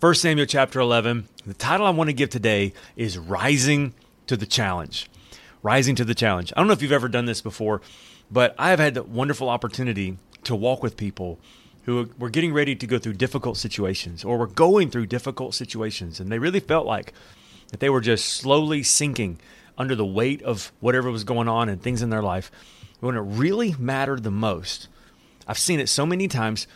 1 Samuel chapter 11. The title I want to give today is Rising to the Challenge. Rising to the Challenge. I don't know if you've ever done this before, but I have had the wonderful opportunity to walk with people who were getting ready to go through difficult situations or were going through difficult situations. And they really felt like that they were just slowly sinking under the weight of whatever was going on and things in their life. When it really mattered the most, I've seen it so many times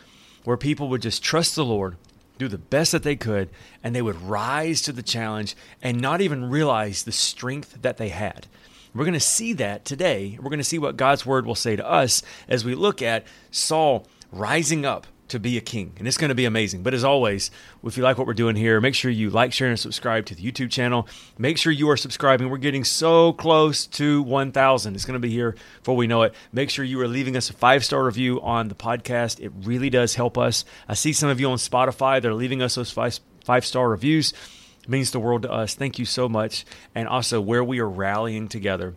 where people would just trust the Lord do the best that they could, and they would rise to the challenge and not even realize the strength that they had. We're going to see that today. We're going to see what God's word will say to us as we look at Saul rising up to be a king. And it's going to be amazing. But as always, if you like what we're doing here, make sure you like, share, and subscribe to the YouTube channel. Make sure you are subscribing. We're getting so close to 1,000. It's going to be here before we know it. Make sure you are leaving us a five star review on the podcast. It really does help us. I see some of you on Spotify that are leaving us those five, five star reviews. It means the world to us. Thank you so much. And also, where we are rallying together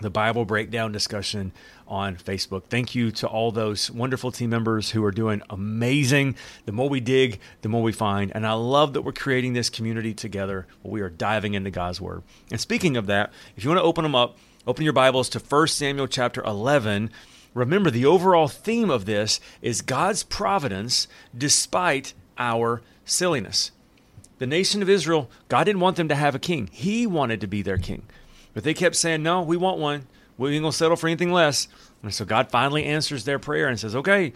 the Bible breakdown discussion on Facebook. Thank you to all those wonderful team members who are doing amazing. The more we dig, the more we find. And I love that we're creating this community together where we are diving into God's Word. And speaking of that, if you want to open them up, open your Bibles to 1 Samuel chapter 11. Remember, the overall theme of this is God's providence despite our silliness. The nation of Israel, God didn't want them to have a king, He wanted to be their king. But they kept saying, No, we want one. We ain't going to settle for anything less. And so God finally answers their prayer and says, Okay,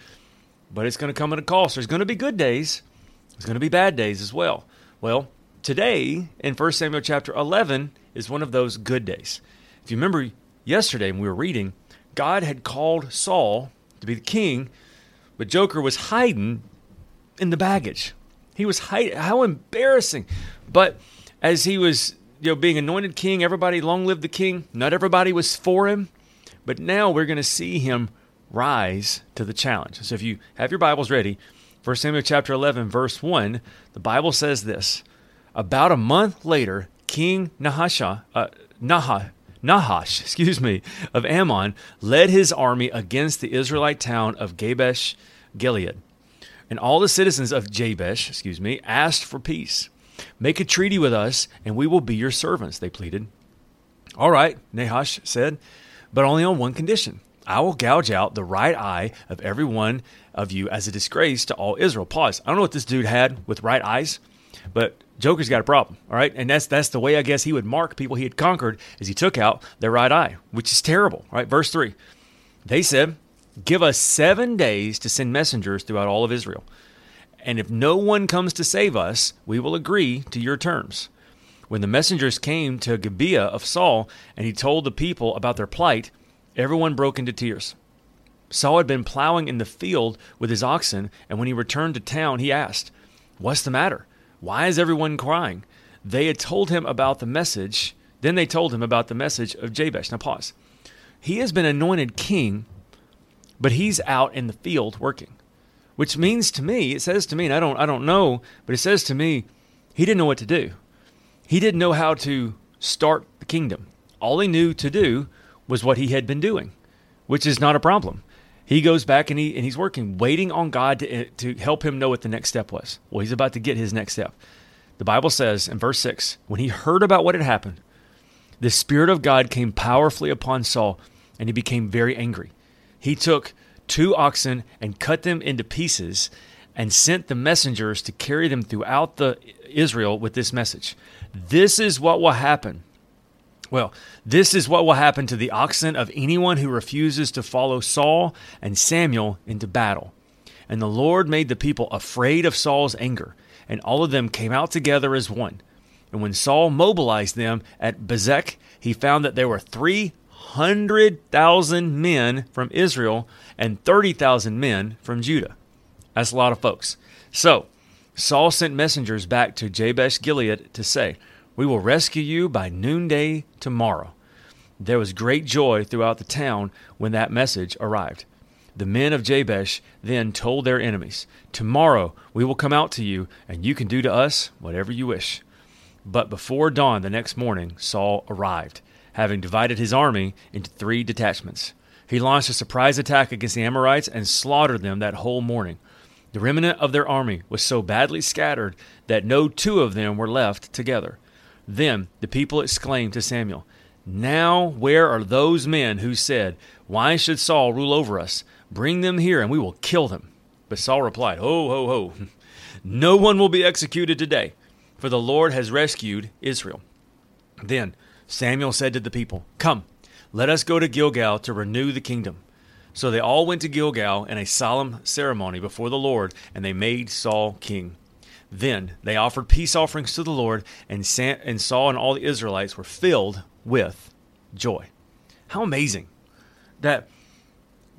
but it's going to come at a cost. There's going to be good days, there's going to be bad days as well. Well, today in 1 Samuel chapter 11 is one of those good days. If you remember yesterday when we were reading, God had called Saul to be the king, but Joker was hiding in the baggage. He was hiding. How embarrassing. But as he was you know, being anointed king, everybody long live the king. Not everybody was for him, but now we're going to see him rise to the challenge. So if you have your Bibles ready, 1 Samuel chapter 11 verse 1, the Bible says this. About a month later, King Nahasha, uh, Naha, Nahash, excuse me, of Ammon led his army against the Israelite town of Jabesh Gilead. And all the citizens of Jabesh, excuse me, asked for peace. Make a treaty with us, and we will be your servants, they pleaded. All right, Nahash said, but only on one condition. I will gouge out the right eye of every one of you as a disgrace to all Israel. Pause. I don't know what this dude had with right eyes, but Joker's got a problem, all right? And that's that's the way I guess he would mark people he had conquered as he took out their right eye, which is terrible, right? Verse 3. They said, "Give us 7 days to send messengers throughout all of Israel." And if no one comes to save us, we will agree to your terms. When the messengers came to Gibeah of Saul, and he told the people about their plight, everyone broke into tears. Saul had been plowing in the field with his oxen, and when he returned to town, he asked, What's the matter? Why is everyone crying? They had told him about the message. Then they told him about the message of Jabesh. Now, pause. He has been anointed king, but he's out in the field working which means to me, it says to me, and I don't, I don't know, but it says to me, he didn't know what to do. He didn't know how to start the kingdom. All he knew to do was what he had been doing, which is not a problem. He goes back and he and he's working, waiting on God to to help him know what the next step was. Well, he's about to get his next step. The Bible says in verse six, when he heard about what had happened, the Spirit of God came powerfully upon Saul, and he became very angry. He took two oxen and cut them into pieces and sent the messengers to carry them throughout the Israel with this message. This is what will happen. Well, this is what will happen to the oxen of anyone who refuses to follow Saul and Samuel into battle. And the Lord made the people afraid of Saul's anger, and all of them came out together as one. And when Saul mobilized them at Bezek, he found that there were 300,000 men from Israel and 30,000 men from Judah. That's a lot of folks. So, Saul sent messengers back to Jabesh Gilead to say, We will rescue you by noonday tomorrow. There was great joy throughout the town when that message arrived. The men of Jabesh then told their enemies, Tomorrow we will come out to you, and you can do to us whatever you wish. But before dawn the next morning, Saul arrived, having divided his army into three detachments. He launched a surprise attack against the Ammonites and slaughtered them that whole morning. The remnant of their army was so badly scattered that no two of them were left together. Then the people exclaimed to Samuel, Now where are those men who said, Why should Saul rule over us? Bring them here, and we will kill them. But Saul replied, Ho, ho, ho. No one will be executed today, for the Lord has rescued Israel. Then Samuel said to the people, Come, let us go to Gilgal to renew the kingdom. So they all went to Gilgal in a solemn ceremony before the Lord, and they made Saul king. Then they offered peace offerings to the Lord, and, Saul and all the Israelites were filled with joy. How amazing that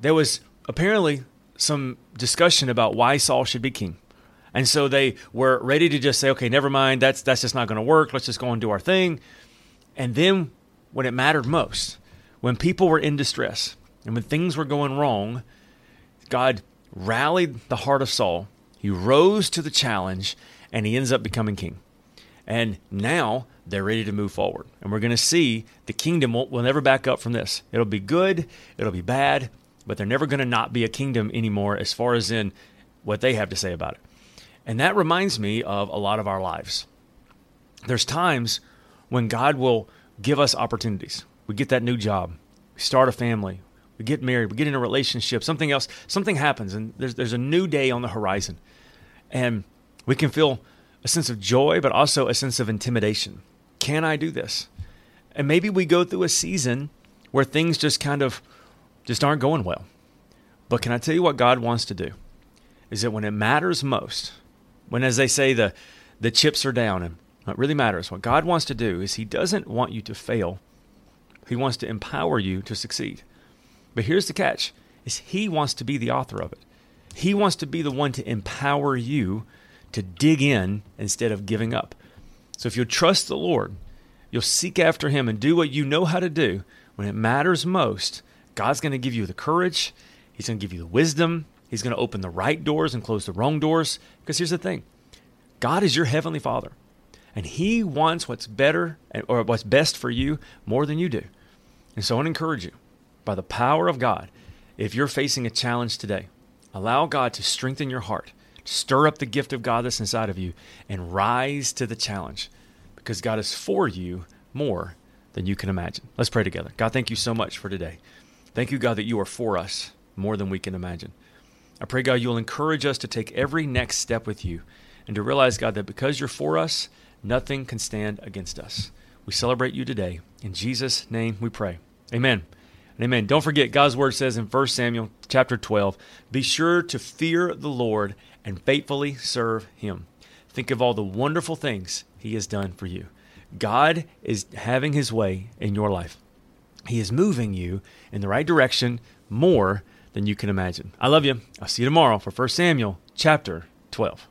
there was apparently some discussion about why Saul should be king. And so they were ready to just say, okay, never mind, that's that's just not going to work. Let's just go and do our thing. And then when it mattered most, when people were in distress and when things were going wrong, God rallied the heart of Saul. He rose to the challenge and he ends up becoming king. And now they're ready to move forward. And we're going to see the kingdom will, will never back up from this. It'll be good, it'll be bad, but they're never going to not be a kingdom anymore as far as in what they have to say about it. And that reminds me of a lot of our lives. There's times when God will give us opportunities. We get that new job, we start a family, we get married, we get in a relationship, something else, something happens, and there's, there's a new day on the horizon. And we can feel a sense of joy, but also a sense of intimidation. Can I do this? And maybe we go through a season where things just kind of just aren't going well. But can I tell you what God wants to do? Is that when it matters most, when as they say the the chips are down and what really matters, what God wants to do is He doesn't want you to fail. He wants to empower you to succeed. But here's the catch is he wants to be the author of it. He wants to be the one to empower you to dig in instead of giving up. So if you'll trust the Lord, you'll seek after him and do what you know how to do when it matters most God's going to give you the courage, He's going to give you the wisdom, He's going to open the right doors and close the wrong doors. Because here's the thing God is your heavenly Father, and He wants what's better eh, or what's best for you more than you do. And so I want to encourage you by the power of God, if you're facing a challenge today, allow God to strengthen your heart, stir up the gift of God that's inside of you, and rise to the challenge because God is for you more than you can imagine. Let's pray together. God, thank you so much for today. Thank you, God, that you are for us more than we can imagine. I pray, God, you'll encourage us to take every next step with you and to realize, God, that because you're for us, nothing can stand against us. We celebrate you today. In Jesus' name we pray. Amen. And amen. Don't forget, God's word says in 1 Samuel chapter 12, be sure to fear the Lord and faithfully serve him. Think of all the wonderful things he has done for you. God is having his way in your life. He is moving you in the right direction more than you can imagine. I love you. I'll see you tomorrow for 1 Samuel chapter 12.